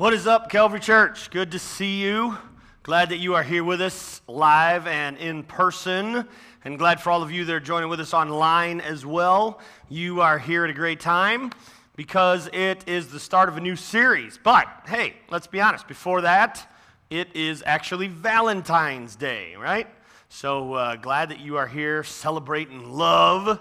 What is up, Calvary Church? Good to see you. Glad that you are here with us live and in person. And glad for all of you that are joining with us online as well. You are here at a great time because it is the start of a new series. But hey, let's be honest, before that, it is actually Valentine's Day, right? So uh, glad that you are here celebrating love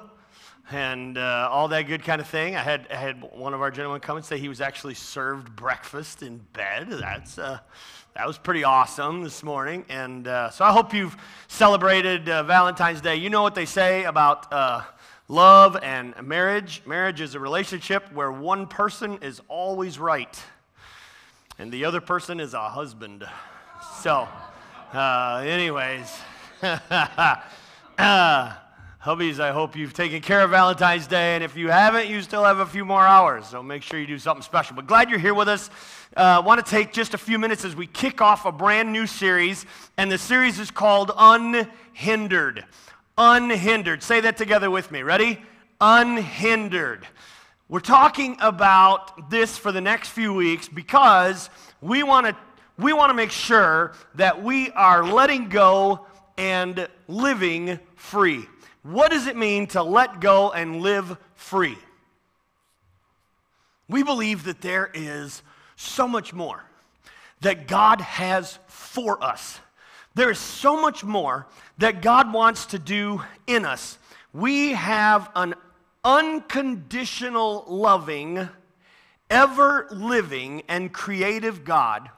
and uh, all that good kind of thing. I had, I had one of our gentlemen come and say he was actually served breakfast in bed. That's, uh, that was pretty awesome this morning. And uh, so I hope you've celebrated uh, Valentine's Day. You know what they say about uh, love and marriage. Marriage is a relationship where one person is always right and the other person is a husband. So, uh, anyways. Hubbies, I hope you've taken care of Valentine's Day, and if you haven't, you still have a few more hours, so make sure you do something special. But glad you're here with us. I uh, want to take just a few minutes as we kick off a brand new series, and the series is called Unhindered. Unhindered. Say that together with me. Ready? Unhindered. We're talking about this for the next few weeks because we want to we want to make sure that we are letting go and living free. What does it mean to let go and live free? We believe that there is so much more that God has for us. There is so much more that God wants to do in us. We have an unconditional, loving, ever living, and creative God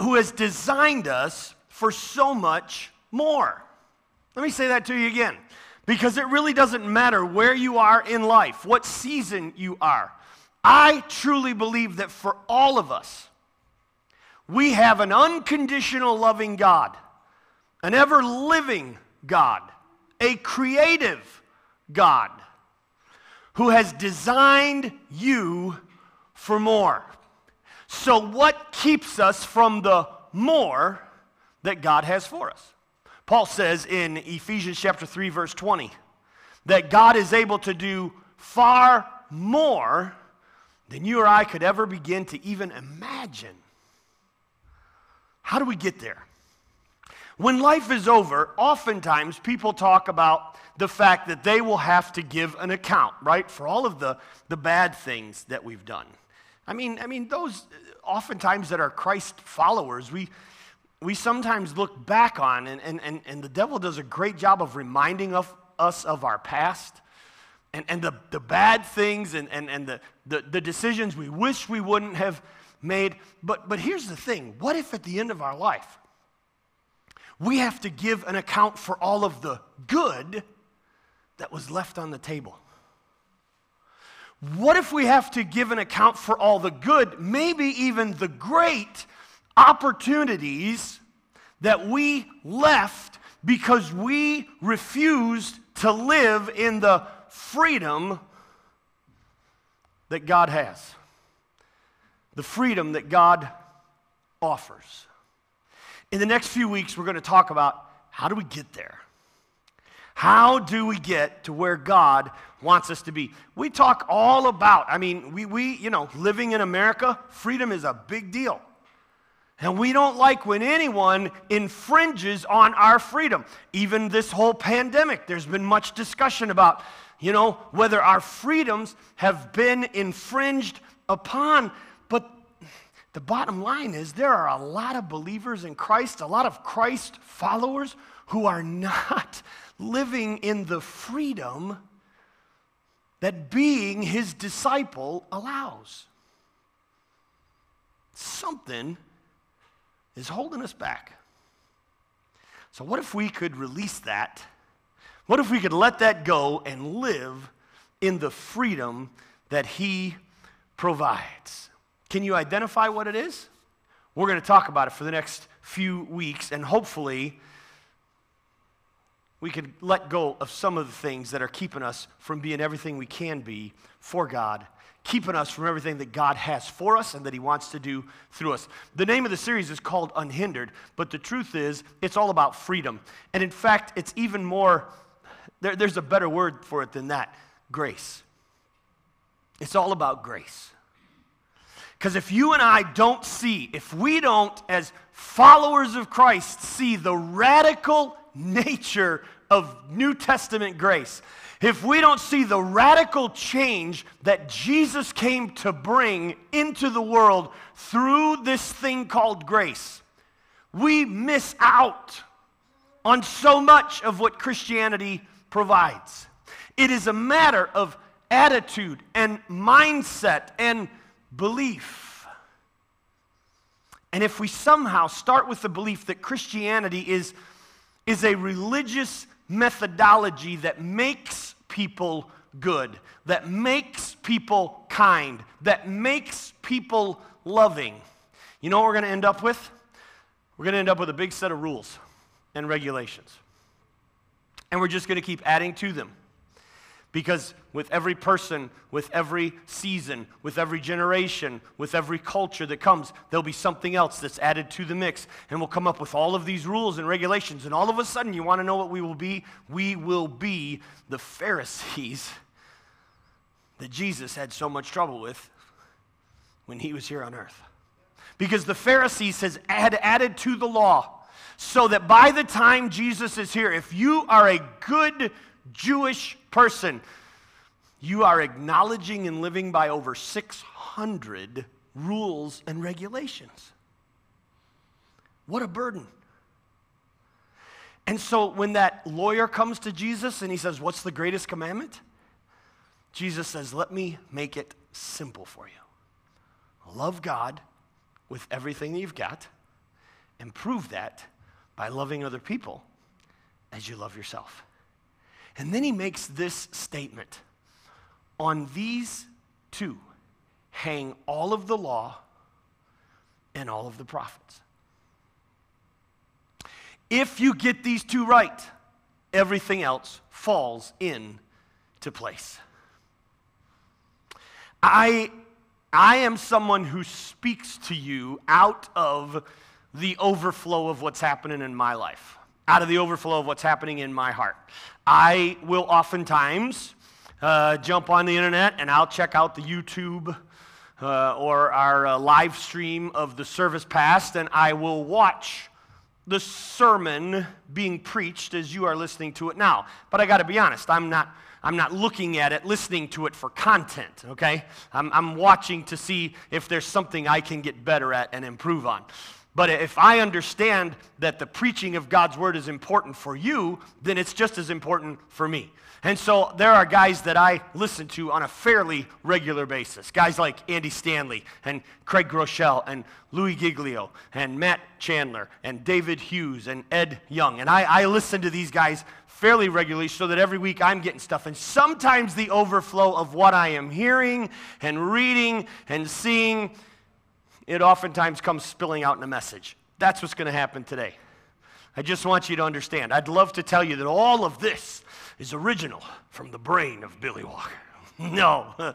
who has designed us for so much more. Let me say that to you again. Because it really doesn't matter where you are in life, what season you are. I truly believe that for all of us, we have an unconditional loving God, an ever living God, a creative God who has designed you for more. So, what keeps us from the more that God has for us? Paul says in Ephesians chapter 3 verse 20 that God is able to do far more than you or I could ever begin to even imagine. How do we get there? When life is over, oftentimes people talk about the fact that they will have to give an account, right, for all of the, the bad things that we've done. I mean, I mean, those oftentimes that are Christ followers, we, we sometimes look back on, and, and, and, and the devil does a great job of reminding of, us of our past and, and the, the bad things and, and, and the, the, the decisions we wish we wouldn't have made. But, but here's the thing what if at the end of our life, we have to give an account for all of the good that was left on the table? What if we have to give an account for all the good, maybe even the great opportunities that we left because we refused to live in the freedom that God has, the freedom that God offers. In the next few weeks, we're going to talk about how do we get there? How do we get to where God wants us to be? We talk all about, I mean, we, we you know, living in America, freedom is a big deal. And we don't like when anyone infringes on our freedom. Even this whole pandemic, there's been much discussion about, you know, whether our freedoms have been infringed upon. But the bottom line is there are a lot of believers in Christ, a lot of Christ followers who are not living in the freedom that being his disciple allows. Something is holding us back. So, what if we could release that? What if we could let that go and live in the freedom that He provides? Can you identify what it is? We're going to talk about it for the next few weeks, and hopefully, we can let go of some of the things that are keeping us from being everything we can be for God keeping us from everything that God has for us and that He wants to do through us. The name of the series is called Unhindered, but the truth is, it's all about freedom. And in fact, it's even more, there, there's a better word for it than that grace. It's all about grace. Because if you and I don't see, if we don't, as followers of Christ, see the radical nature of New Testament grace, if we don't see the radical change that Jesus came to bring into the world through this thing called grace, we miss out on so much of what Christianity provides. It is a matter of attitude and mindset and belief. And if we somehow start with the belief that Christianity is, is a religious methodology that makes people good, that makes people kind, that makes people loving, you know what we're going to end up with? We're going to end up with a big set of rules and regulations. And we're just going to keep adding to them. Because with every person, with every season, with every generation, with every culture that comes, there'll be something else that's added to the mix. And we'll come up with all of these rules and regulations. And all of a sudden, you want to know what we will be? We will be the Pharisees that Jesus had so much trouble with when he was here on earth. Because the Pharisees has had added to the law so that by the time Jesus is here, if you are a good Jewish person, you are acknowledging and living by over 600 rules and regulations. What a burden. And so when that lawyer comes to Jesus and he says, What's the greatest commandment? Jesus says, Let me make it simple for you. Love God with everything that you've got and prove that by loving other people as you love yourself. And then he makes this statement On these two hang all of the law and all of the prophets. If you get these two right, everything else falls into place. I, I am someone who speaks to you out of the overflow of what's happening in my life, out of the overflow of what's happening in my heart. I will oftentimes uh, jump on the internet and I'll check out the YouTube uh, or our uh, live stream of the service past, and I will watch the sermon being preached as you are listening to it now. But I got to be honest, I'm not. I'm not looking at it, listening to it for content, okay? I'm, I'm watching to see if there's something I can get better at and improve on. But if I understand that the preaching of God's word is important for you, then it's just as important for me. And so there are guys that I listen to on a fairly regular basis. Guys like Andy Stanley and Craig Groeschel and Louie Giglio and Matt Chandler and David Hughes and Ed Young. And I, I listen to these guys fairly regularly so that every week I'm getting stuff. And sometimes the overflow of what I am hearing and reading and seeing it oftentimes comes spilling out in a message. That's what's going to happen today. I just want you to understand. I'd love to tell you that all of this is original from the brain of Billy Walker. no,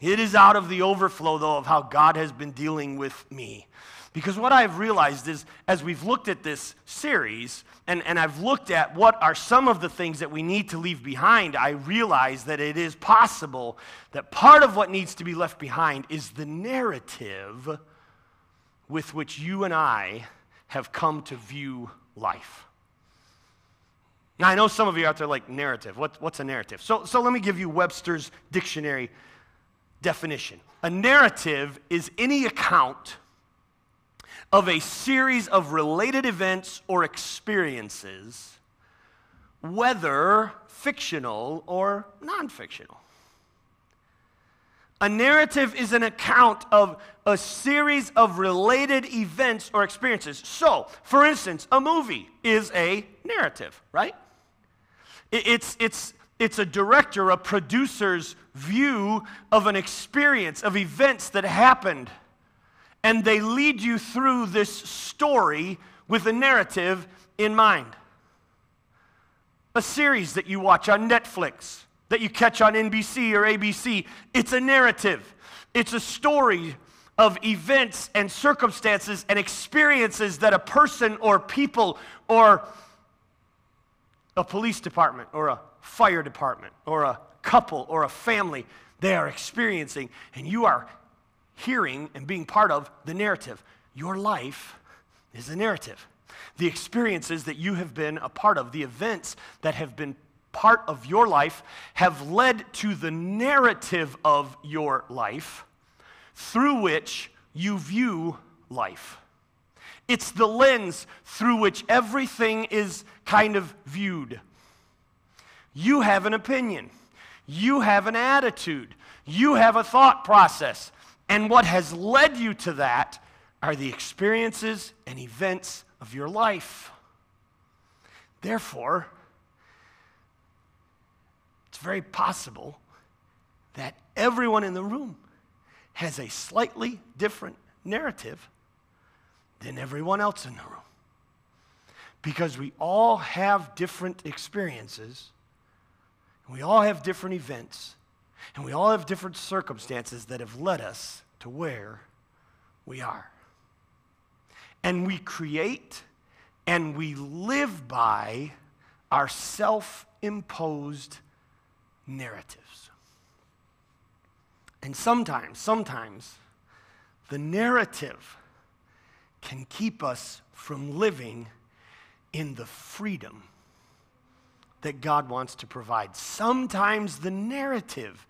it is out of the overflow, though, of how God has been dealing with me. Because what I've realized is, as we've looked at this series, and, and I've looked at what are some of the things that we need to leave behind, I realize that it is possible that part of what needs to be left behind is the narrative with which you and I have come to view life. Now, I know some of you out there like narrative. What, what's a narrative? So, so let me give you Webster's dictionary definition. A narrative is any account of a series of related events or experiences, whether fictional or non fictional. A narrative is an account of a series of related events or experiences. So, for instance, a movie is a narrative, right? It's, it's, it's a director, a producer's view of an experience, of events that happened. And they lead you through this story with a narrative in mind. A series that you watch on Netflix that you catch on NBC or ABC. It's a narrative, it's a story of events and circumstances and experiences that a person or people or a police department or a fire department or a couple or a family they are experiencing and you are hearing and being part of the narrative. Your life is a narrative. The experiences that you have been a part of, the events that have been part of your life, have led to the narrative of your life through which you view life. It's the lens through which everything is kind of viewed. You have an opinion, you have an attitude, you have a thought process. And what has led you to that are the experiences and events of your life. Therefore, very possible that everyone in the room has a slightly different narrative than everyone else in the room. Because we all have different experiences, we all have different events, and we all have different circumstances that have led us to where we are. And we create and we live by our self imposed narratives. And sometimes, sometimes, the narrative can keep us from living in the freedom that God wants to provide. Sometimes the narrative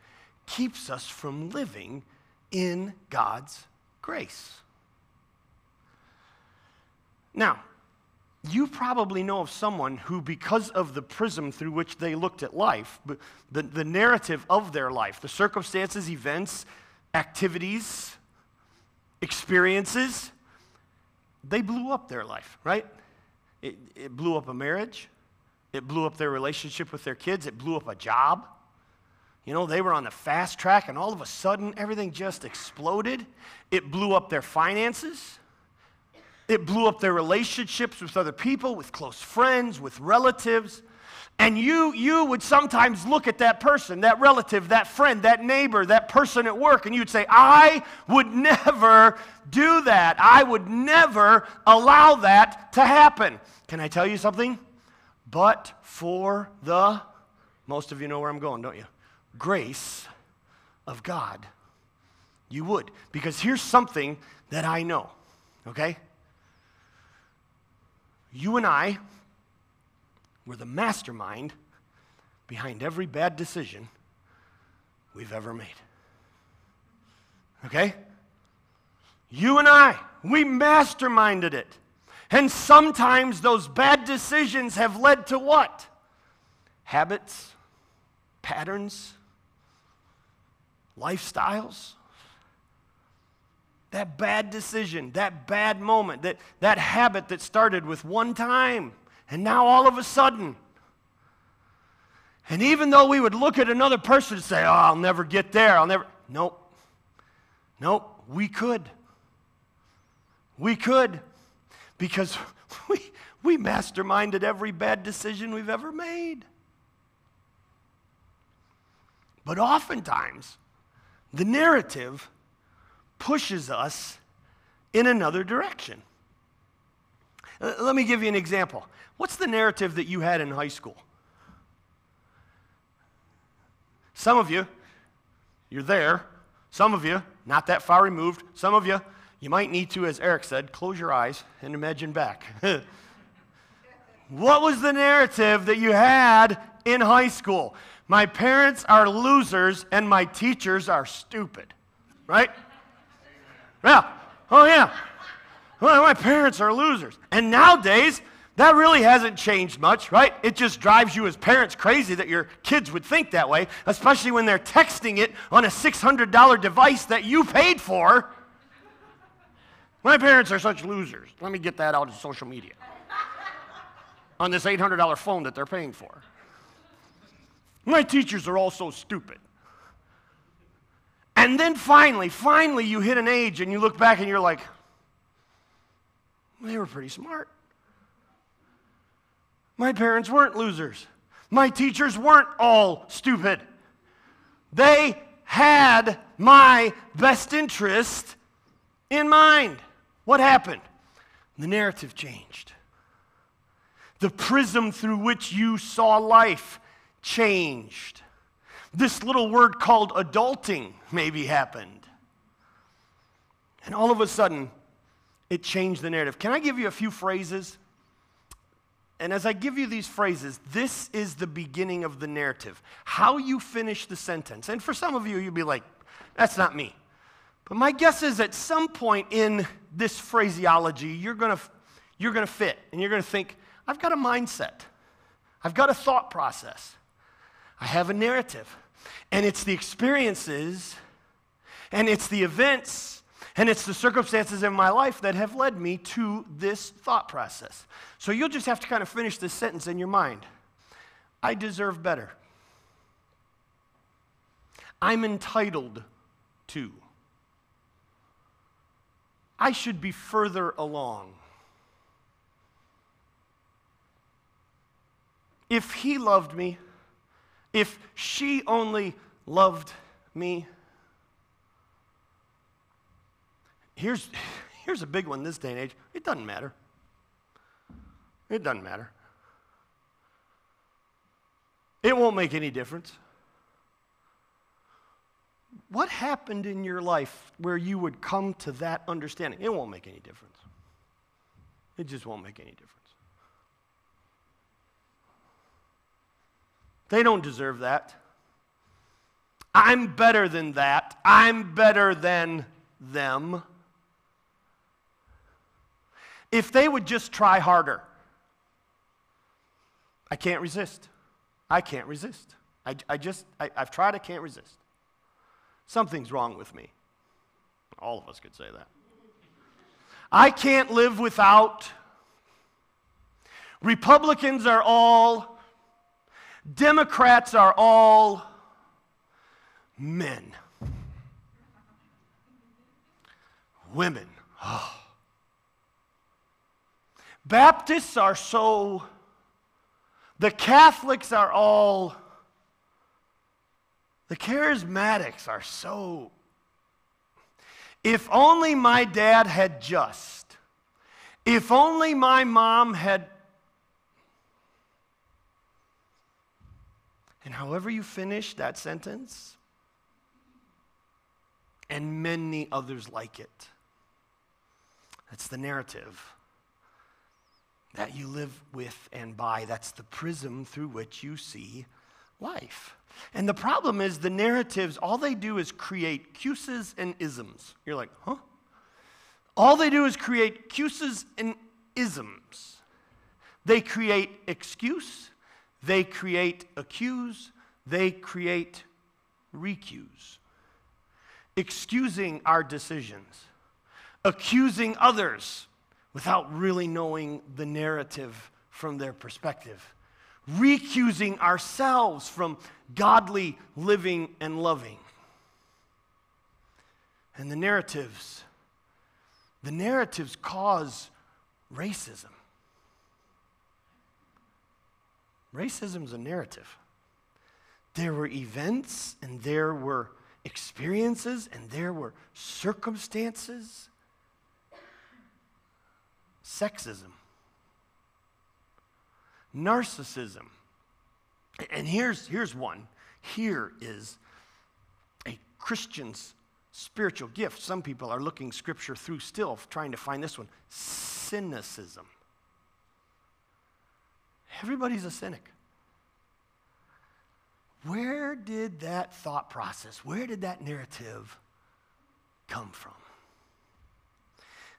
keeps us from living in God's grace. Now, you probably know of someone who, because of the prism through which they looked at life, the, the narrative of their life, the circumstances, events, activities, experiences, they blew up their life, right? It, it blew up a marriage, it blew up their relationship with their kids, it blew up a job. You know, they were on the fast track, and all of a sudden, everything just exploded. It blew up their finances. It blew up their relationships with other people, with close friends, with relatives. And you, you would sometimes look at that person, that relative, that friend, that neighbor, that person at work, and you'd say, I would never do that. I would never allow that to happen. Can I tell you something? But for the, most of you know where I'm going, don't you? Grace of God. You would. Because here's something that I know, okay? You and I were the mastermind behind every bad decision we've ever made. Okay? You and I, we masterminded it. And sometimes those bad decisions have led to what? Habits, patterns, lifestyles that bad decision, that bad moment, that, that habit that started with one time, and now all of a sudden. And even though we would look at another person and say, Oh, I'll never get there, I'll never. Nope. Nope, we could. We could. Because we, we masterminded every bad decision we've ever made. But oftentimes, the narrative pushes us in another direction. Uh, let me give you an example. What's the narrative that you had in high school? Some of you, you're there. Some of you, not that far removed. Some of you, you might need to, as Eric said, close your eyes and imagine back. what was the narrative that you had in high school? My parents are losers and my teachers are stupid, right? Yeah. Oh, yeah. Well, my parents are losers. And nowadays, that really hasn't changed much, right? It just drives you as parents crazy that your kids would think that way, especially when they're texting it on a $600 device that you paid for. My parents are such losers. Let me get that out of social media. on this $800 phone that they're paying for. My teachers are all so stupid. And then finally, finally, you hit an age and you look back and you're like, they were pretty smart. My parents weren't losers. My teachers weren't all stupid. They had my best interest in mind. What happened? The narrative changed. The prism through which you saw life changed this little word called adulting maybe happened. And all of a sudden, it changed the narrative. Can I give you a few phrases? And as I give you these phrases, this is the beginning of the narrative. How you finish the sentence. And for some of you, you'll be like, that's not me. But my guess is at some point in this phraseology, you're going to you're going to fit and you're going to think, I've got a mindset. I've got a thought process. I have a narrative. And it's the experiences and it's the events and it's the circumstances in my life that have led me to this thought process. So you'll just have to kind of finish this sentence in your mind I deserve better. I'm entitled to. I should be further along. If he loved me, if she only loved me, here's, here's a big one this day and age it doesn't matter. It doesn't matter. It won't make any difference. What happened in your life where you would come to that understanding? It won't make any difference. It just won't make any difference. They don't deserve that. I'm better than that. I'm better than them. If they would just try harder, I can't resist. I can't resist. I, I just, I, I've tried, I can't resist. Something's wrong with me. All of us could say that. I can't live without. Republicans are all, Democrats are all men. Women. Oh. Baptists are so, the Catholics are all the charismatics are so. If only my dad had just. If only my mom had. And however you finish that sentence, and many others like it. That's the narrative that you live with and by. That's the prism through which you see life. And the problem is the narratives, all they do is create cuses and isms. You're like, huh? All they do is create cuses and isms. They create excuse, they create accuse, they create recuse. Excusing our decisions, accusing others without really knowing the narrative from their perspective recusing ourselves from godly living and loving. And the narratives, the narratives cause racism. Racism is a narrative. There were events and there were experiences and there were circumstances. Sexism narcissism. And here's, here's one. Here is a Christian's spiritual gift. Some people are looking scripture through still, trying to find this one cynicism. Everybody's a cynic. Where did that thought process, where did that narrative come from?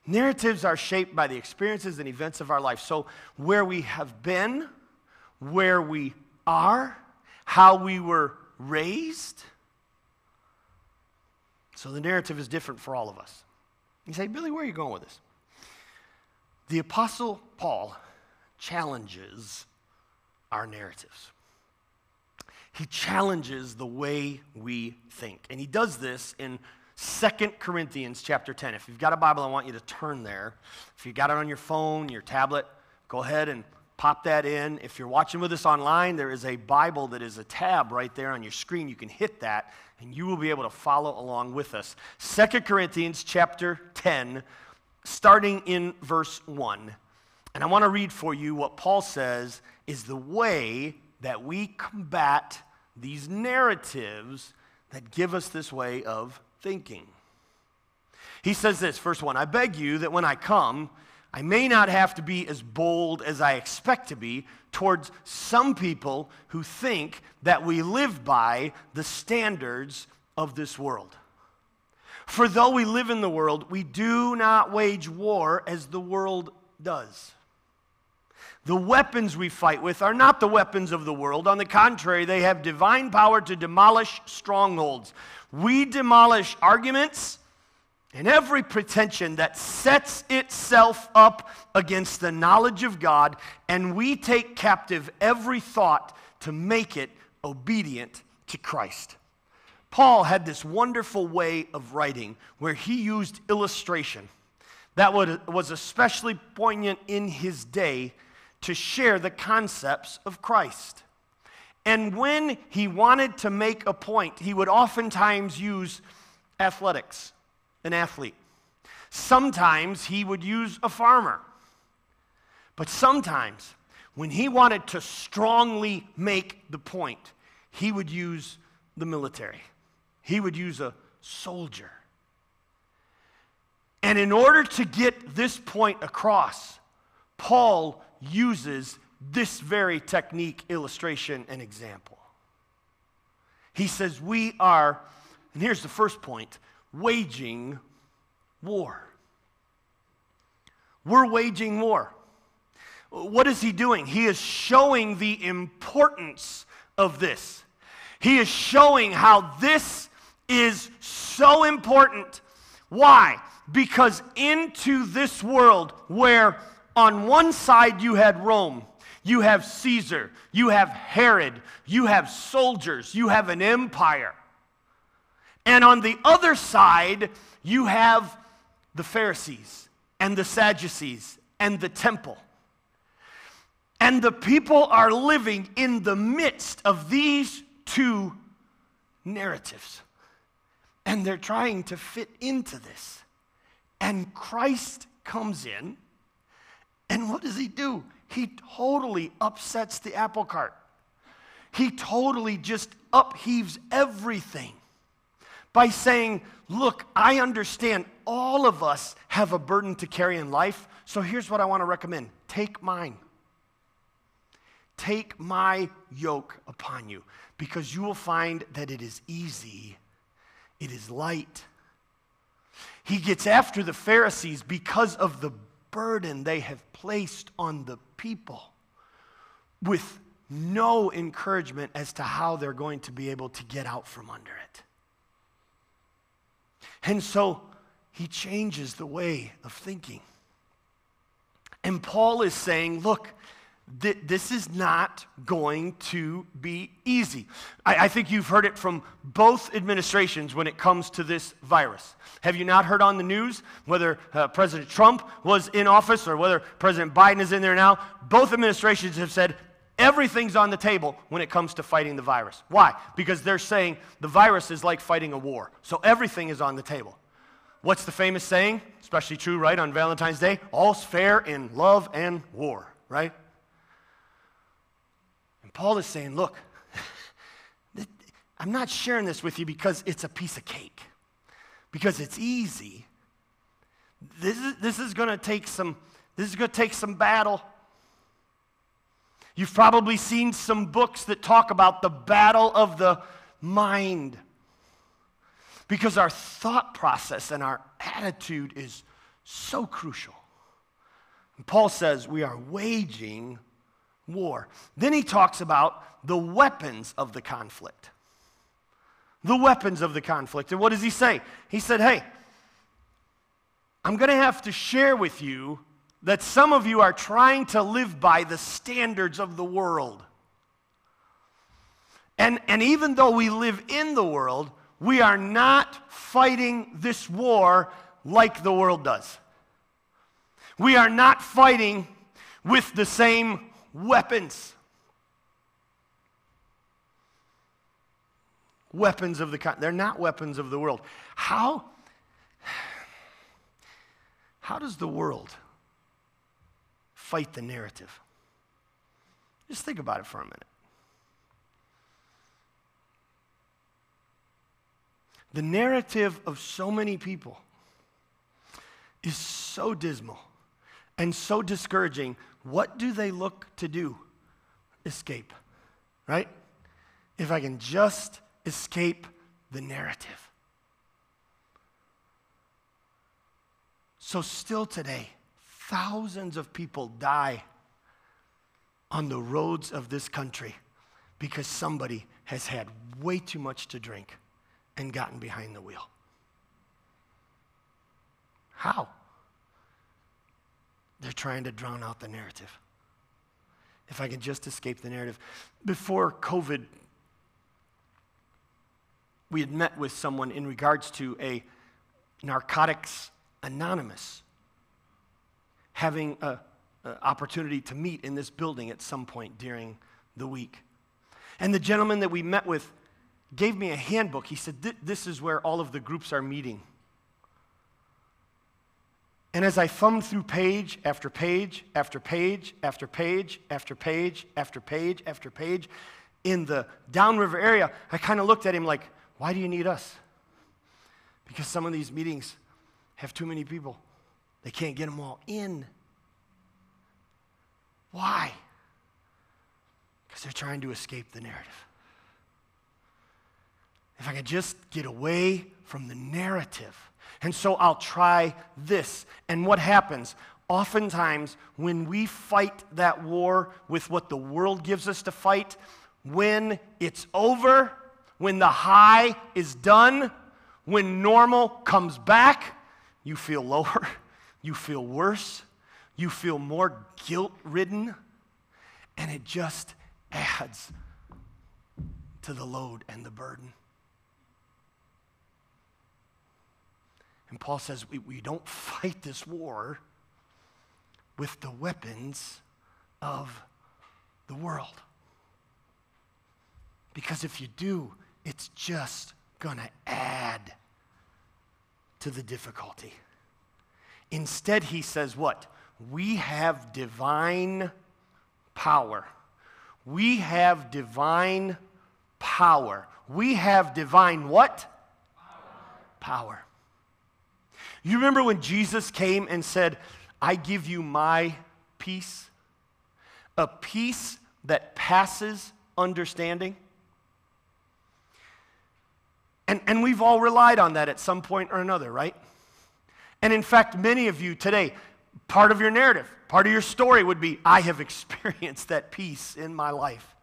Narratives are shaped by the experiences and events of our life. So, where we have been, where we are, how we were raised. So, the narrative is different for all of us. You say, Billy, where are you going with this? The Apostle Paul challenges our narratives. He challenges the way we think. And he does this in Second Corinthians chapter 10. If you've got a Bible, I want you to turn there. If you've got it on your phone, your tablet, go ahead and pop that in. If you're watching with us online, there is a Bible that is a tab right there on your screen. You can hit that and you will be able to follow along with us. Second Corinthians chapter 10, starting in verse 1. And I want to read for you what Paul says is the way that we combat these narratives that give us this way of thinking. He says this, first 1 I beg you that when I come, I may not have to be as bold as I expect to be towards some people who think that we live by the standards of this world. For though we live in the world, we do not wage war as the world does. The weapons we fight with are not the weapons of the world. On the contrary, they have divine power to demolish strongholds. We demolish arguments and every pretension that sets itself up against the knowledge of God, and we take captive every thought to make it obedient to Christ. Paul had this wonderful way of writing where he used illustration that was especially poignant in his day to share the concepts of Christ. And when he wanted to make a point, he would oftentimes use athletics, an athlete. Sometimes he would use a farmer. But sometimes, when he wanted to strongly make the point, he would use the military. He would use a soldier. And in order to get this point across, Paul uses this very technique, illustration, and example. He says, We are, and here's the first point waging war. We're waging war. What is he doing? He is showing the importance of this. He is showing how this is so important. Why? Because into this world where on one side you had Rome, you have Caesar, you have Herod, you have soldiers, you have an empire. And on the other side, you have the Pharisees and the Sadducees and the temple. And the people are living in the midst of these two narratives. And they're trying to fit into this. And Christ comes in and what does he do? He totally upsets the apple cart. He totally just upheaves everything by saying, Look, I understand all of us have a burden to carry in life, so here's what I want to recommend take mine. Take my yoke upon you, because you will find that it is easy, it is light. He gets after the Pharisees because of the burden they have placed on the people with no encouragement as to how they're going to be able to get out from under it. And so he changes the way of thinking. And Paul is saying, look, th- this is not going to be easy. I-, I think you've heard it from both administrations when it comes to this virus. Have you not heard on the news whether uh, President Trump was in office or whether President Biden is in there now? Both administrations have said everything's on the table when it comes to fighting the virus. Why? Because they're saying the virus is like fighting a war. So everything is on the table. What's the famous saying? Especially true, right, on Valentine's Day? All's fair in love and war, right? Paul is saying, look, I'm not sharing this with you because it's a piece of cake, because it's easy. This is, this is going to take some this is going to take some battle. You've probably seen some books that talk about the battle of the mind. Because our thought process and our attitude is so crucial. And Paul says we are waging war. Then he talks about the weapons of the conflict. The weapons of the conflict. And what does he say? He said, Hey, I'm going to have to share with you that some of you are trying to live by the standards of the world. And, and even though we live in the world, we are not fighting this war like the world does. We are not fighting with the same weapons. Weapons of the kind. they're not weapons of the world. How how does the world fight the narrative? Just think about it for a minute. The narrative of so many people is so dismal and so discouraging, what do they look to do? Escape, right? If I can just escape the narrative. So, still today, thousands of people die on the roads of this country because somebody has had way too much to drink and gotten behind the wheel. How? They're trying to drown out the narrative. If I can just escape the narrative. Before COVID, we had met with someone in regards to a narcotics anonymous having an opportunity to meet in this building at some point during the week. And the gentleman that we met with gave me a handbook. He said, This is where all of the groups are meeting. And as I thumbed through page after page after page after page after page after page after page in the downriver area, I kind of looked at him like, why do you need us? Because some of these meetings have too many people. They can't get them all in. Why? Because they're trying to escape the narrative. If I could just get away from the narrative and so I'll try this. And what happens? Oftentimes, when we fight that war with what the world gives us to fight, when it's over, when the high is done, when normal comes back, you feel lower, you feel worse, you feel more guilt ridden, and it just adds to the load and the burden. Paul says we, we don't fight this war with the weapons of the world. Because if you do, it's just going to add to the difficulty. Instead, he says, What? We have divine power. We have divine power. We have divine what? Power. power. You remember when Jesus came and said, I give you my peace? A peace that passes understanding? And, and we've all relied on that at some point or another, right? And in fact, many of you today, part of your narrative, part of your story would be I have experienced that peace in my life.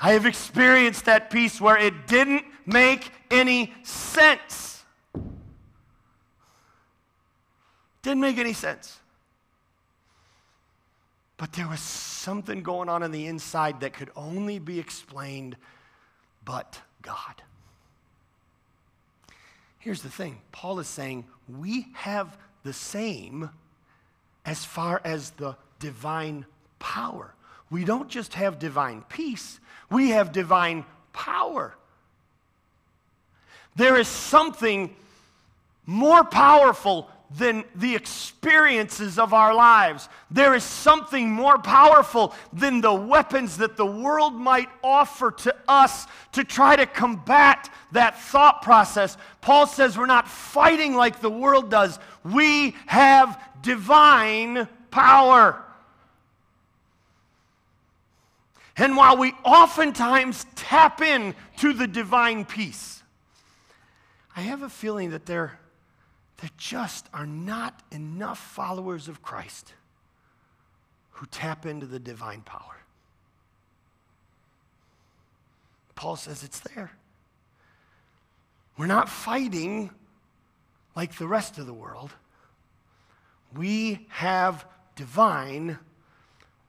I have experienced that peace where it didn't make any sense. Didn't make any sense. But there was something going on on the inside that could only be explained but God. Here's the thing Paul is saying we have the same as far as the divine power. We don't just have divine peace, we have divine power. There is something more powerful than the experiences of our lives. There is something more powerful than the weapons that the world might offer to us to try to combat that thought process. Paul says we're not fighting like the world does, we have divine power. And while we oftentimes tap in to the divine peace, I have a feeling that there there just are not enough followers of Christ who tap into the divine power. Paul says it's there. We're not fighting like the rest of the world. We have divine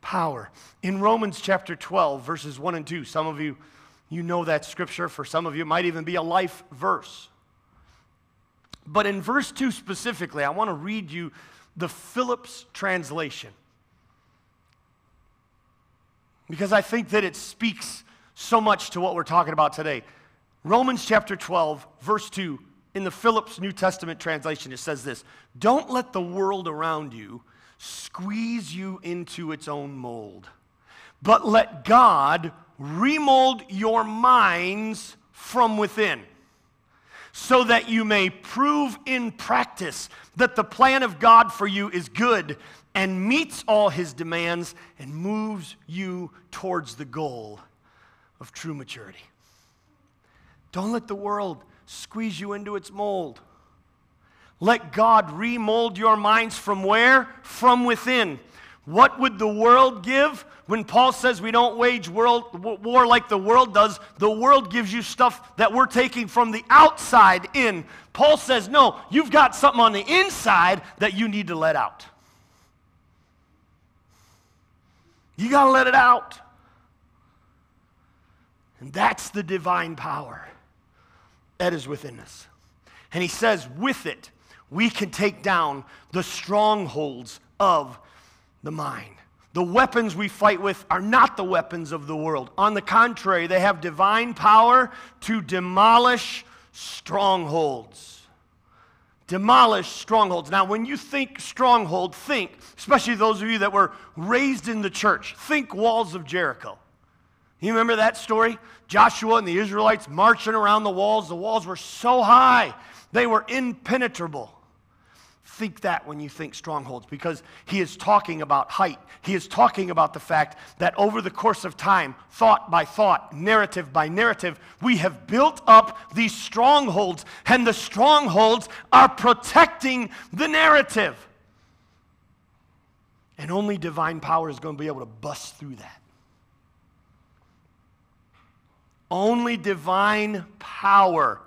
power. In Romans chapter 12, verses 1 and 2, some of you, you know that scripture. For some of you, it might even be a life verse. But in verse 2 specifically, I want to read you the Phillips translation. Because I think that it speaks so much to what we're talking about today. Romans chapter 12, verse 2, in the Phillips New Testament translation, it says this Don't let the world around you squeeze you into its own mold, but let God remold your minds from within so that you may prove in practice that the plan of God for you is good and meets all his demands and moves you towards the goal of true maturity. Don't let the world squeeze you into its mold. Let God remold your minds from where? From within. What would the world give? When Paul says we don't wage world, war like the world does, the world gives you stuff that we're taking from the outside in. Paul says, no, you've got something on the inside that you need to let out. You got to let it out. And that's the divine power that is within us. And he says, with it, we can take down the strongholds of the mind. The weapons we fight with are not the weapons of the world. On the contrary, they have divine power to demolish strongholds. Demolish strongholds. Now, when you think stronghold, think, especially those of you that were raised in the church, think walls of Jericho. You remember that story? Joshua and the Israelites marching around the walls. The walls were so high, they were impenetrable. Think that when you think strongholds, because he is talking about height. He is talking about the fact that over the course of time, thought by thought, narrative by narrative, we have built up these strongholds, and the strongholds are protecting the narrative. And only divine power is going to be able to bust through that. Only divine power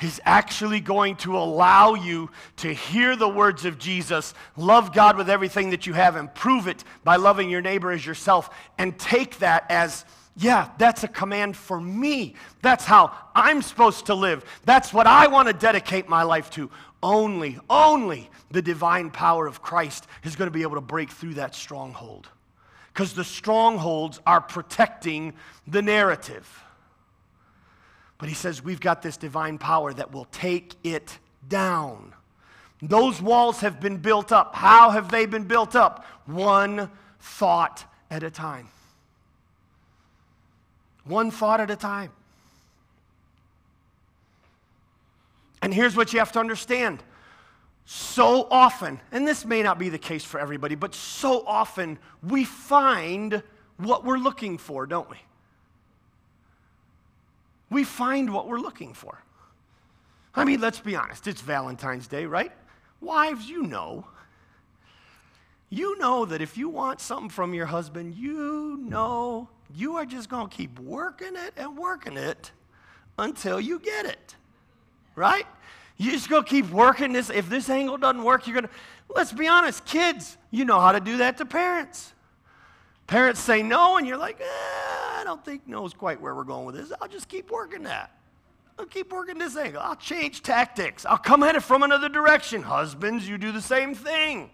is actually going to allow you to hear the words of Jesus, love God with everything that you have, and prove it by loving your neighbor as yourself, and take that as, yeah, that's a command for me. That's how I'm supposed to live. That's what I want to dedicate my life to. Only, only the divine power of Christ is going to be able to break through that stronghold. Because the strongholds are protecting the narrative. But he says we've got this divine power that will take it down. Those walls have been built up. How have they been built up? One thought at a time. One thought at a time. And here's what you have to understand. So often, and this may not be the case for everybody, but so often we find what we're looking for, don't we? We find what we're looking for. I mean, let's be honest, it's Valentine's Day, right? Wives, you know. You know that if you want something from your husband, you know you are just going to keep working it and working it until you get it. Right? You just go keep working this. If this angle doesn't work, you're going to. Let's be honest, kids, you know how to do that to parents. Parents say no, and you're like, eh, I don't think no is quite where we're going with this. I'll just keep working that. I'll keep working this angle. I'll change tactics. I'll come at it from another direction. Husbands, you do the same thing.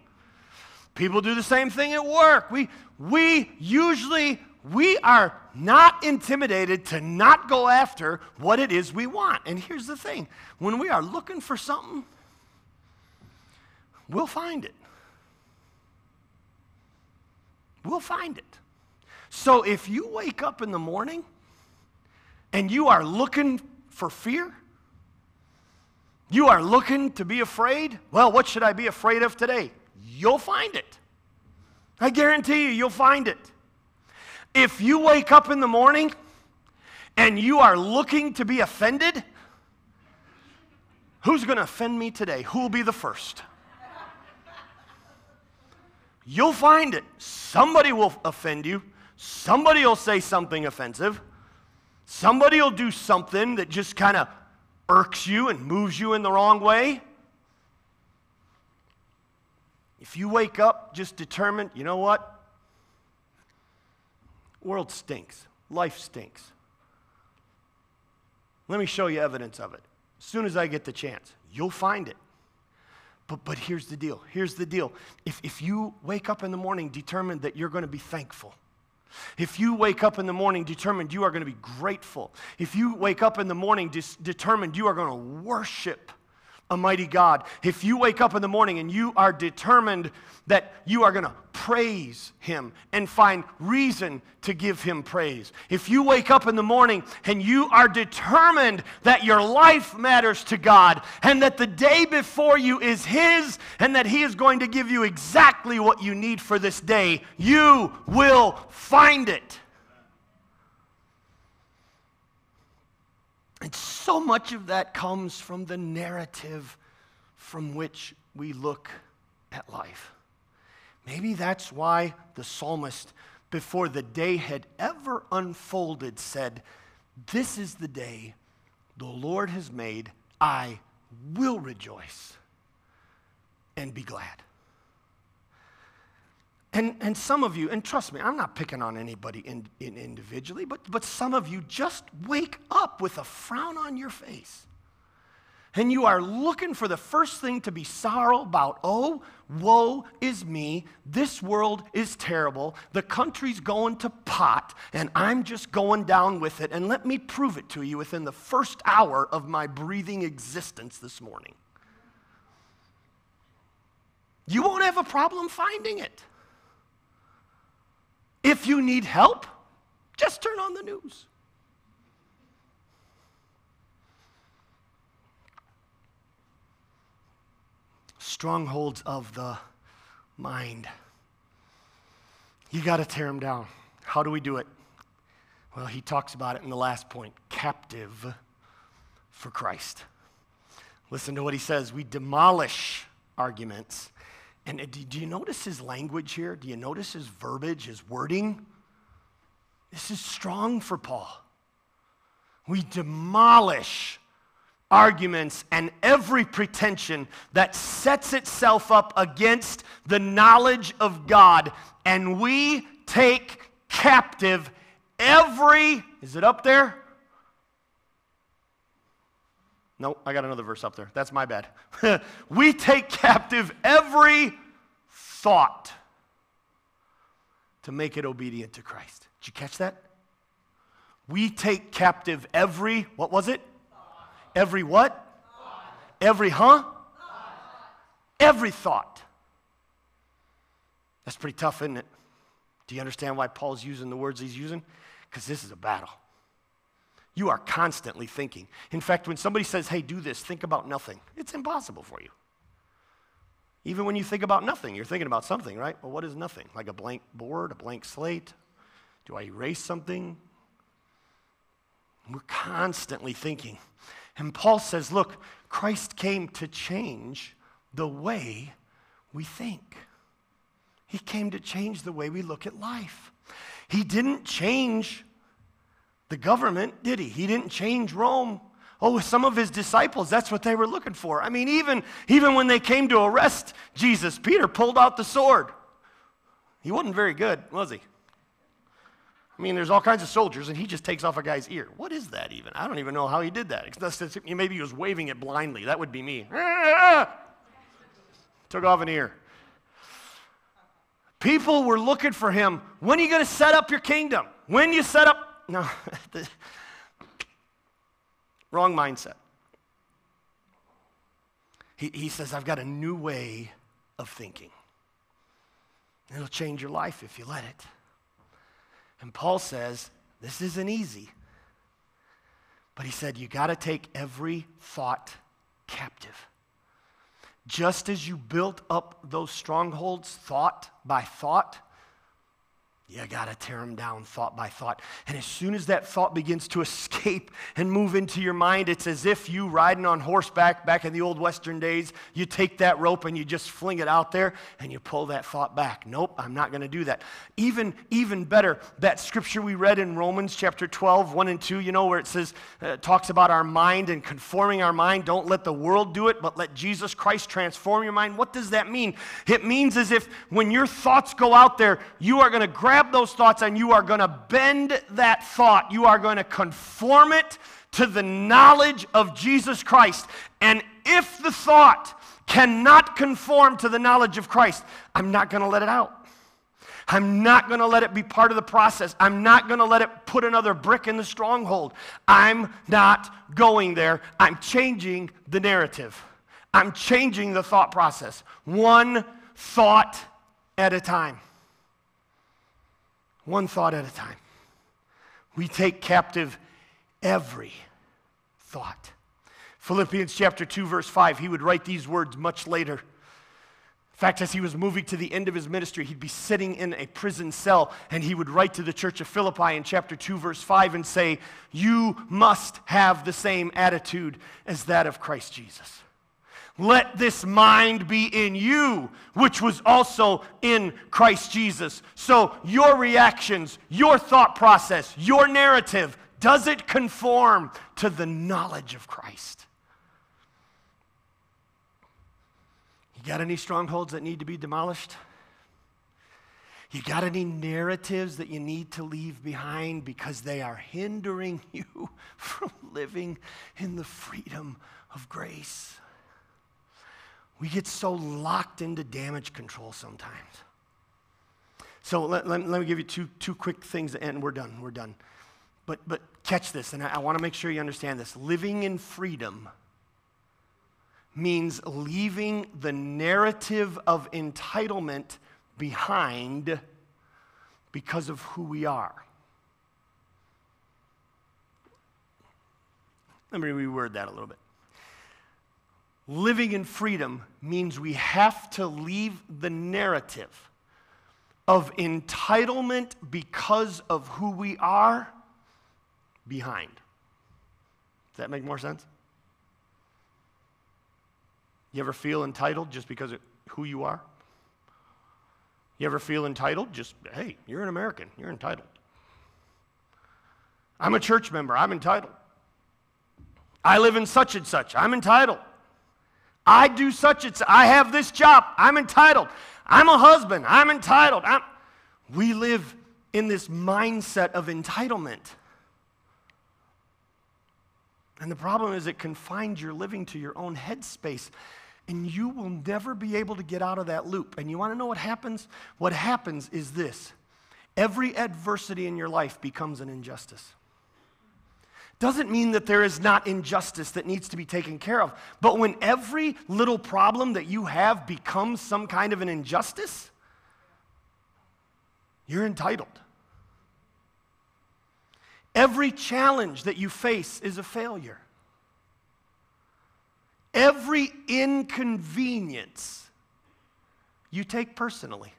People do the same thing at work. We, we usually, we are not intimidated to not go after what it is we want. And here's the thing when we are looking for something, we'll find it. We'll find it. So if you wake up in the morning and you are looking for fear, you are looking to be afraid, well, what should I be afraid of today? You'll find it. I guarantee you, you'll find it. If you wake up in the morning and you are looking to be offended, who's going to offend me today? Who will be the first? You'll find it. Somebody will offend you. Somebody will say something offensive. Somebody will do something that just kind of irks you and moves you in the wrong way. If you wake up just determined, you know what? World stinks. Life stinks. Let me show you evidence of it. As soon as I get the chance, you'll find it. But, but here's the deal. Here's the deal. If, if you wake up in the morning determined that you're going to be thankful, if you wake up in the morning determined you are going to be grateful, if you wake up in the morning dis- determined you are going to worship a mighty God. If you wake up in the morning and you are determined that you are going to praise Him and find reason to give Him praise, if you wake up in the morning and you are determined that your life matters to God and that the day before you is His and that He is going to give you exactly what you need for this day, you will find it. And so much of that comes from the narrative from which we look at life. Maybe that's why the psalmist, before the day had ever unfolded, said, This is the day the Lord has made. I will rejoice and be glad. And, and some of you, and trust me, I'm not picking on anybody in, in individually, but, but some of you just wake up with a frown on your face. And you are looking for the first thing to be sorrow about. Oh, woe is me. This world is terrible. The country's going to pot, and I'm just going down with it. And let me prove it to you within the first hour of my breathing existence this morning. You won't have a problem finding it. If you need help, just turn on the news. Strongholds of the mind. You got to tear them down. How do we do it? Well, he talks about it in the last point captive for Christ. Listen to what he says. We demolish arguments and do you notice his language here? Do you notice his verbiage, his wording? This is strong for Paul. We demolish arguments and every pretension that sets itself up against the knowledge of God, and we take captive every, is it up there? No, I got another verse up there. That's my bad. we take captive every thought to make it obedient to Christ. Did you catch that? We take captive every, what was it? Every what? Every huh? Every thought. That's pretty tough, isn't it? Do you understand why Paul's using the words he's using? Because this is a battle. You are constantly thinking. In fact, when somebody says, hey, do this, think about nothing, it's impossible for you. Even when you think about nothing, you're thinking about something, right? Well, what is nothing? Like a blank board, a blank slate? Do I erase something? We're constantly thinking. And Paul says, look, Christ came to change the way we think. He came to change the way we look at life. He didn't change the government, did he? He didn't change Rome. Oh, some of his disciples, that's what they were looking for. I mean, even, even when they came to arrest Jesus, Peter pulled out the sword. He wasn't very good, was he? I mean, there's all kinds of soldiers, and he just takes off a guy's ear. What is that even? I don't even know how he did that. Maybe he was waving it blindly. That would be me. Took off an ear. People were looking for him. When are you going to set up your kingdom? When you set up no, wrong mindset. He, he says, I've got a new way of thinking. It'll change your life if you let it. And Paul says, this isn't easy. But he said, you got to take every thought captive. Just as you built up those strongholds thought by thought, you got to tear them down thought by thought. And as soon as that thought begins to escape and move into your mind, it's as if you riding on horseback back in the old Western days, you take that rope and you just fling it out there and you pull that thought back. Nope, I'm not going to do that. Even, even better, that scripture we read in Romans chapter 12, 1 and 2, you know, where it says, uh, talks about our mind and conforming our mind. Don't let the world do it, but let Jesus Christ transform your mind. What does that mean? It means as if when your thoughts go out there, you are going to grab grab those thoughts and you are going to bend that thought. You are going to conform it to the knowledge of Jesus Christ. And if the thought cannot conform to the knowledge of Christ, I'm not going to let it out. I'm not going to let it be part of the process. I'm not going to let it put another brick in the stronghold. I'm not going there. I'm changing the narrative. I'm changing the thought process. One thought at a time. One thought at a time. We take captive every thought. Philippians chapter 2, verse 5, he would write these words much later. In fact, as he was moving to the end of his ministry, he'd be sitting in a prison cell and he would write to the church of Philippi in chapter 2, verse 5, and say, You must have the same attitude as that of Christ Jesus. Let this mind be in you, which was also in Christ Jesus. So, your reactions, your thought process, your narrative, does it conform to the knowledge of Christ? You got any strongholds that need to be demolished? You got any narratives that you need to leave behind because they are hindering you from living in the freedom of grace? We get so locked into damage control sometimes. So let, let, let me give you two, two quick things, and we're done. We're done. But, but catch this, and I, I want to make sure you understand this. Living in freedom means leaving the narrative of entitlement behind because of who we are. Let me reword that a little bit. Living in freedom means we have to leave the narrative of entitlement because of who we are behind. Does that make more sense? You ever feel entitled just because of who you are? You ever feel entitled? Just, hey, you're an American, you're entitled. I'm a church member, I'm entitled. I live in such and such, I'm entitled. I do such and I have this job, I'm entitled. I'm a husband, I'm entitled. I'm... We live in this mindset of entitlement. And the problem is, it confines your living to your own headspace and you will never be able to get out of that loop. And you want to know what happens? What happens is this every adversity in your life becomes an injustice. Doesn't mean that there is not injustice that needs to be taken care of, but when every little problem that you have becomes some kind of an injustice, you're entitled. Every challenge that you face is a failure. Every inconvenience you take personally.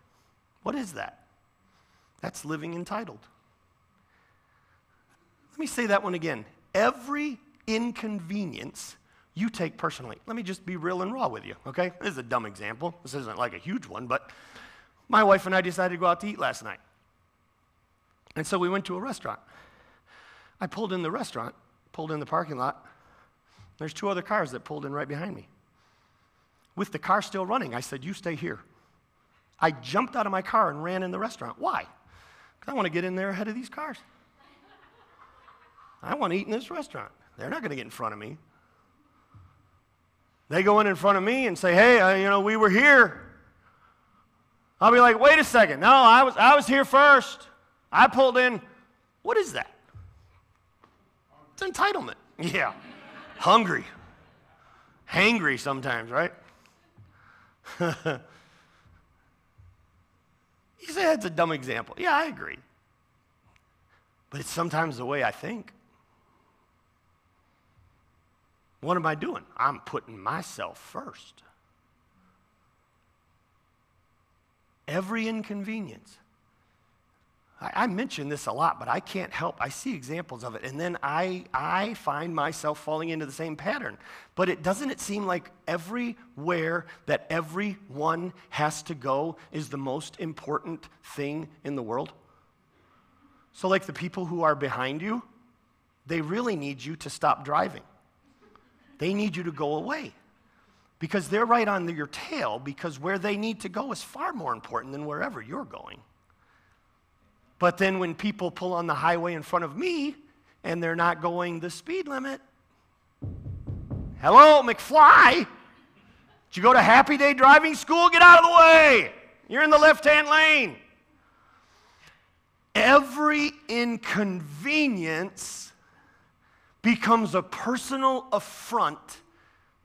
What is that? That's living entitled. Let me say that one again. Every inconvenience you take personally. Let me just be real and raw with you, okay? This is a dumb example. This isn't like a huge one, but my wife and I decided to go out to eat last night. And so we went to a restaurant. I pulled in the restaurant, pulled in the parking lot, there's two other cars that pulled in right behind me. With the car still running, I said, You stay here. I jumped out of my car and ran in the restaurant. Why? Because I want to get in there ahead of these cars. I want to eat in this restaurant. They're not going to get in front of me. They go in in front of me and say, Hey, uh, you know, we were here. I'll be like, Wait a second. No, I was, I was here first. I pulled in. What is that? It's entitlement. Yeah hungry, hangry sometimes, right? you say that's a dumb example. Yeah, I agree. But it's sometimes the way I think. What am I doing? I'm putting myself first. Every inconvenience, I, I mention this a lot, but I can't help. I see examples of it, and then I, I find myself falling into the same pattern. But it doesn't it seem like everywhere that everyone has to go is the most important thing in the world? So, like the people who are behind you, they really need you to stop driving. They need you to go away because they're right on your tail because where they need to go is far more important than wherever you're going. But then when people pull on the highway in front of me and they're not going the speed limit, hello, McFly. Did you go to Happy Day driving school? Get out of the way. You're in the left hand lane. Every inconvenience becomes a personal affront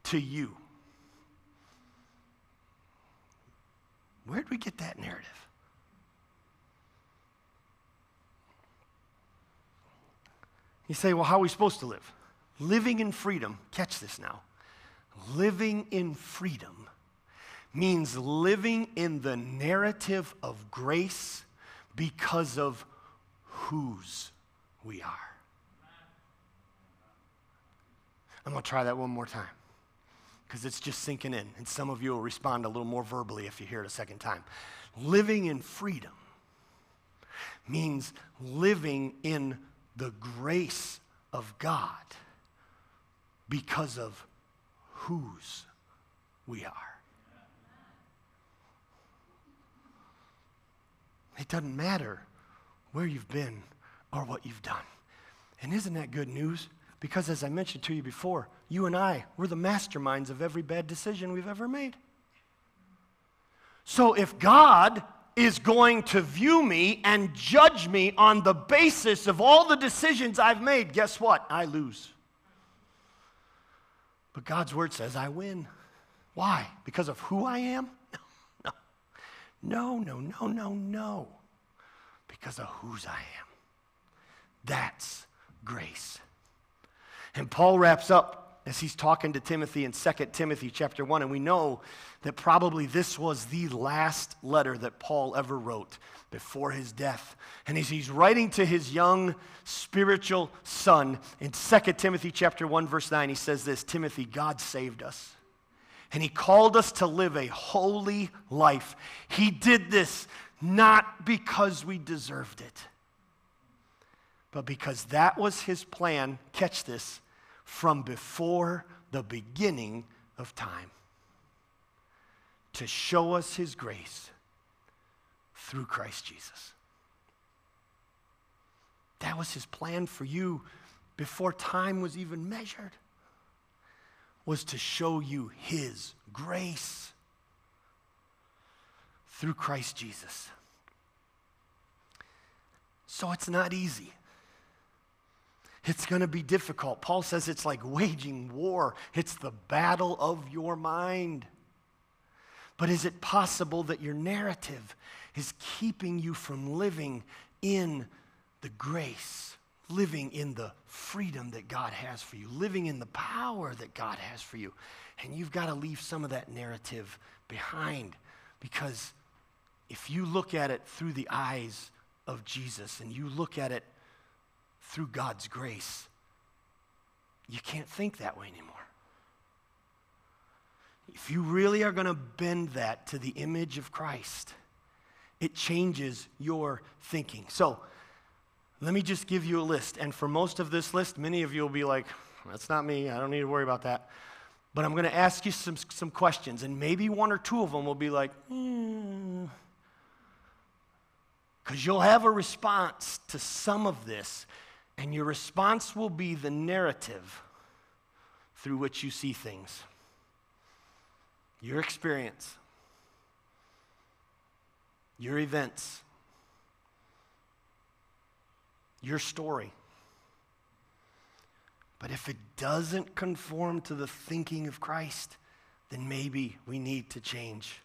to you. Where did we get that narrative? You say, well, how are we supposed to live? Living in freedom, catch this now. Living in freedom means living in the narrative of grace because of whose we are. I'm going to try that one more time because it's just sinking in. And some of you will respond a little more verbally if you hear it a second time. Living in freedom means living in the grace of God because of whose we are. It doesn't matter where you've been or what you've done. And isn't that good news? Because as I mentioned to you before, you and I, we're the masterminds of every bad decision we've ever made. So if God is going to view me and judge me on the basis of all the decisions I've made, guess what? I lose. But God's word says I win. Why? Because of who I am? No, no, no, no, no. Because of whose I am. That's grace. And Paul wraps up as he's talking to Timothy in 2 Timothy chapter 1 and we know that probably this was the last letter that Paul ever wrote before his death. And as he's writing to his young spiritual son in 2 Timothy chapter 1 verse 9 he says this, Timothy, God saved us. And he called us to live a holy life. He did this not because we deserved it, but because that was his plan. Catch this from before the beginning of time to show us his grace through Christ Jesus. That was his plan for you before time was even measured was to show you his grace through Christ Jesus. So it's not easy. It's going to be difficult. Paul says it's like waging war, it's the battle of your mind. But is it possible that your narrative is keeping you from living in the grace living in the freedom that God has for you, living in the power that God has for you. And you've got to leave some of that narrative behind because if you look at it through the eyes of Jesus and you look at it through God's grace, you can't think that way anymore. If you really are going to bend that to the image of Christ, it changes your thinking. So, let me just give you a list. And for most of this list, many of you will be like, that's not me. I don't need to worry about that. But I'm going to ask you some, some questions, and maybe one or two of them will be like, because hmm. you'll have a response to some of this, and your response will be the narrative through which you see things, your experience, your events your story. But if it doesn't conform to the thinking of Christ, then maybe we need to change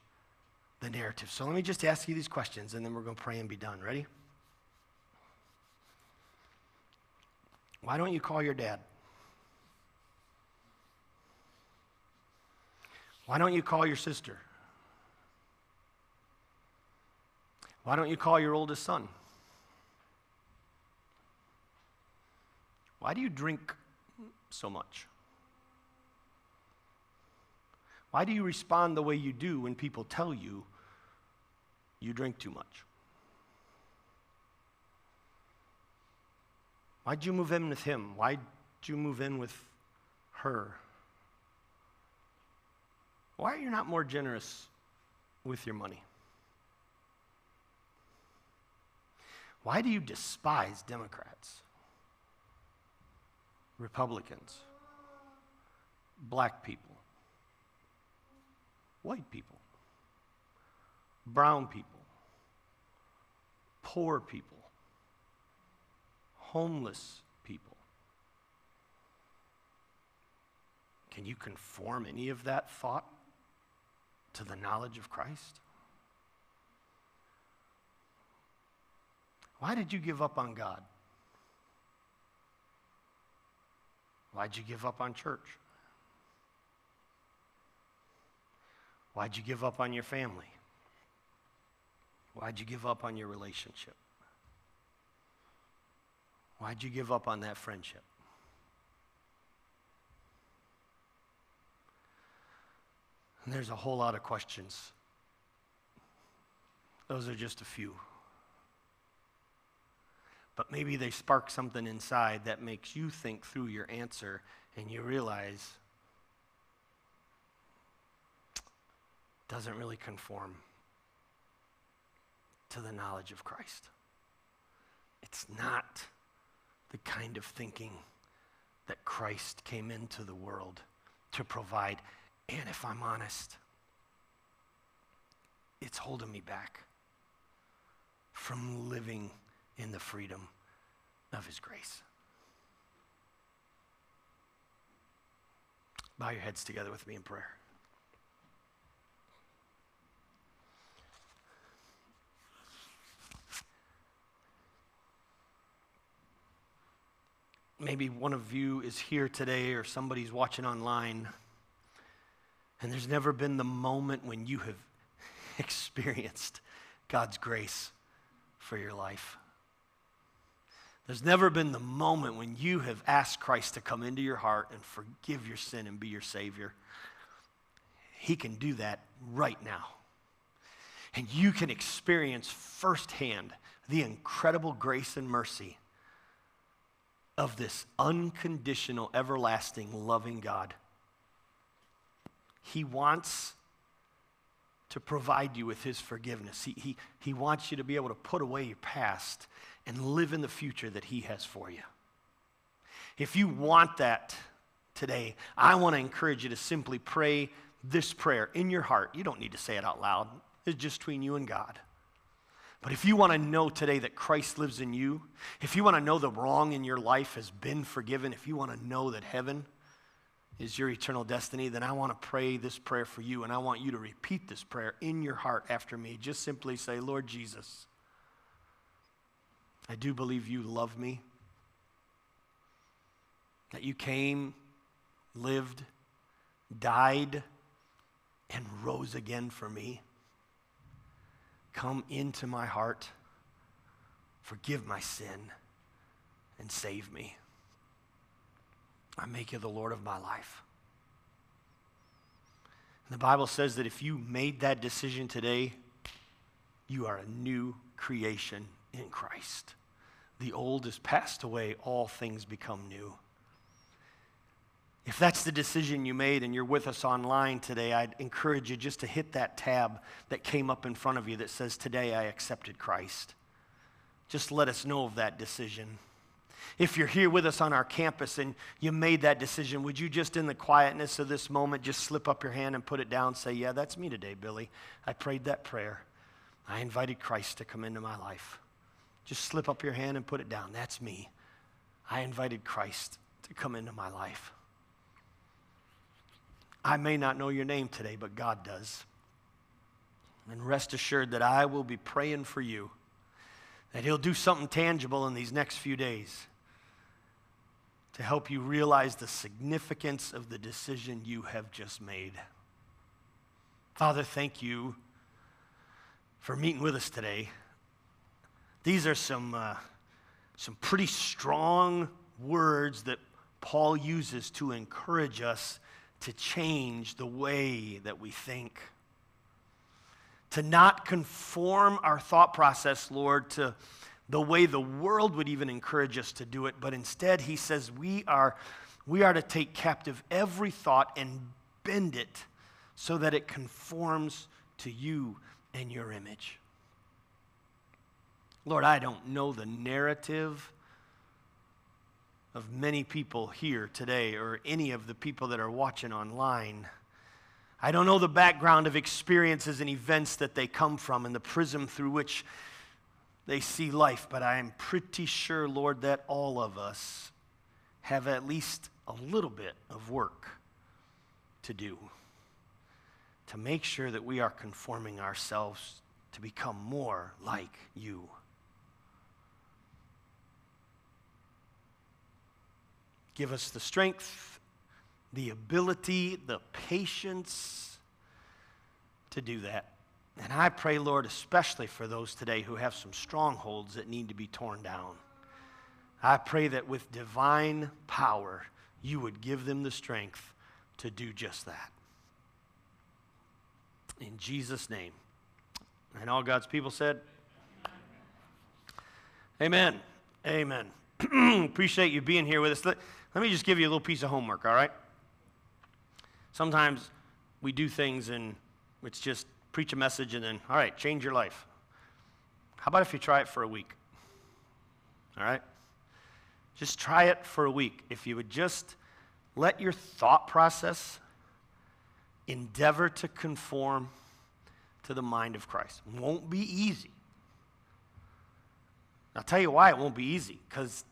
the narrative. So let me just ask you these questions and then we're going to pray and be done. Ready? Why don't you call your dad? Why don't you call your sister? Why don't you call your oldest son? Why do you drink so much? Why do you respond the way you do when people tell you you drink too much? Why'd you move in with him? Why'd you move in with her? Why are you not more generous with your money? Why do you despise Democrats? Republicans, black people, white people, brown people, poor people, homeless people. Can you conform any of that thought to the knowledge of Christ? Why did you give up on God? Why'd you give up on church? Why'd you give up on your family? Why'd you give up on your relationship? Why'd you give up on that friendship? And there's a whole lot of questions. Those are just a few. But maybe they spark something inside that makes you think through your answer and you realize it doesn't really conform to the knowledge of Christ. It's not the kind of thinking that Christ came into the world to provide. And if I'm honest, it's holding me back from living in the freedom of His grace. Bow your heads together with me in prayer. Maybe one of you is here today or somebody's watching online, and there's never been the moment when you have experienced God's grace for your life. There's never been the moment when you have asked Christ to come into your heart and forgive your sin and be your Savior. He can do that right now. And you can experience firsthand the incredible grace and mercy of this unconditional, everlasting, loving God. He wants to provide you with His forgiveness. He, he, he wants you to be able to put away your past and live in the future that He has for you. If you want that today, I want to encourage you to simply pray this prayer in your heart. You don't need to say it out loud, it's just between you and God. But if you want to know today that Christ lives in you, if you want to know the wrong in your life has been forgiven, if you want to know that heaven is your eternal destiny, then I want to pray this prayer for you. And I want you to repeat this prayer in your heart after me. Just simply say, Lord Jesus, I do believe you love me, that you came, lived, died, and rose again for me. Come into my heart, forgive my sin, and save me. I make you the Lord of my life. And the Bible says that if you made that decision today, you are a new creation in Christ. The old is passed away, all things become new. If that's the decision you made and you're with us online today, I'd encourage you just to hit that tab that came up in front of you that says, Today I accepted Christ. Just let us know of that decision. If you're here with us on our campus and you made that decision, would you just in the quietness of this moment just slip up your hand and put it down? Say, Yeah, that's me today, Billy. I prayed that prayer. I invited Christ to come into my life. Just slip up your hand and put it down. That's me. I invited Christ to come into my life. I may not know your name today, but God does. And rest assured that I will be praying for you, that He'll do something tangible in these next few days to help you realize the significance of the decision you have just made. Father, thank you for meeting with us today. These are some, uh, some pretty strong words that Paul uses to encourage us to change the way that we think. To not conform our thought process, Lord, to the way the world would even encourage us to do it, but instead, he says we are, we are to take captive every thought and bend it so that it conforms to you and your image. Lord, I don't know the narrative of many people here today or any of the people that are watching online. I don't know the background of experiences and events that they come from and the prism through which they see life, but I am pretty sure, Lord, that all of us have at least a little bit of work to do to make sure that we are conforming ourselves to become more like you. Give us the strength, the ability, the patience to do that. And I pray, Lord, especially for those today who have some strongholds that need to be torn down. I pray that with divine power, you would give them the strength to do just that. In Jesus' name. And all God's people said, Amen. Amen. Appreciate you being here with us. Let, me just give you a little piece of homework, all right? Sometimes we do things and it's just preach a message and then, all right, change your life. How about if you try it for a week? All right? Just try it for a week. If you would just let your thought process endeavor to conform to the mind of Christ. Won't be easy. I'll tell you why it won't be easy because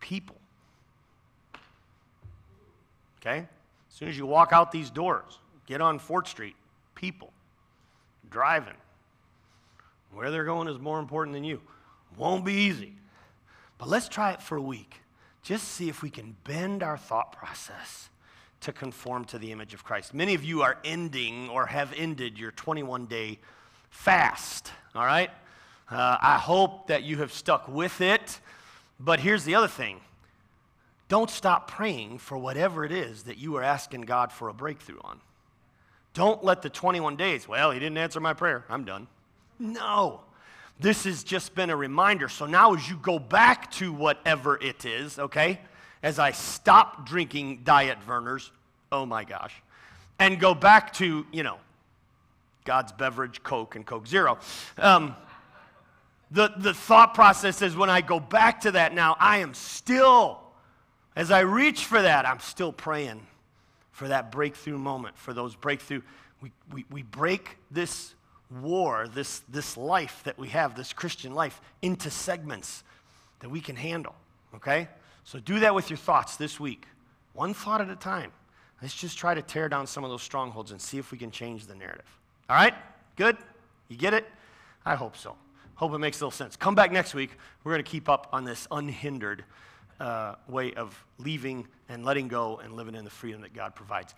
people. Okay? As soon as you walk out these doors, get on Fort Street, people driving. Where they're going is more important than you. Won't be easy. But let's try it for a week. Just see if we can bend our thought process to conform to the image of Christ. Many of you are ending or have ended your 21 day fast, all right? Uh, I hope that you have stuck with it. But here's the other thing don't stop praying for whatever it is that you are asking God for a breakthrough on. Don't let the 21 days, well, he didn't answer my prayer. I'm done. No. This has just been a reminder. So now, as you go back to whatever it is, okay, as I stop drinking Diet Vernors, oh my gosh, and go back to, you know, God's beverage, Coke and Coke Zero. Um, the, the thought process is when I go back to that now, I am still, as I reach for that, I'm still praying for that breakthrough moment, for those breakthrough. We, we, we break this war, this, this life that we have, this Christian life, into segments that we can handle, okay? So do that with your thoughts this week, one thought at a time. Let's just try to tear down some of those strongholds and see if we can change the narrative. All right? Good? You get it? I hope so. Hope it makes a little sense. Come back next week. We're going to keep up on this unhindered uh, way of leaving and letting go and living in the freedom that God provides.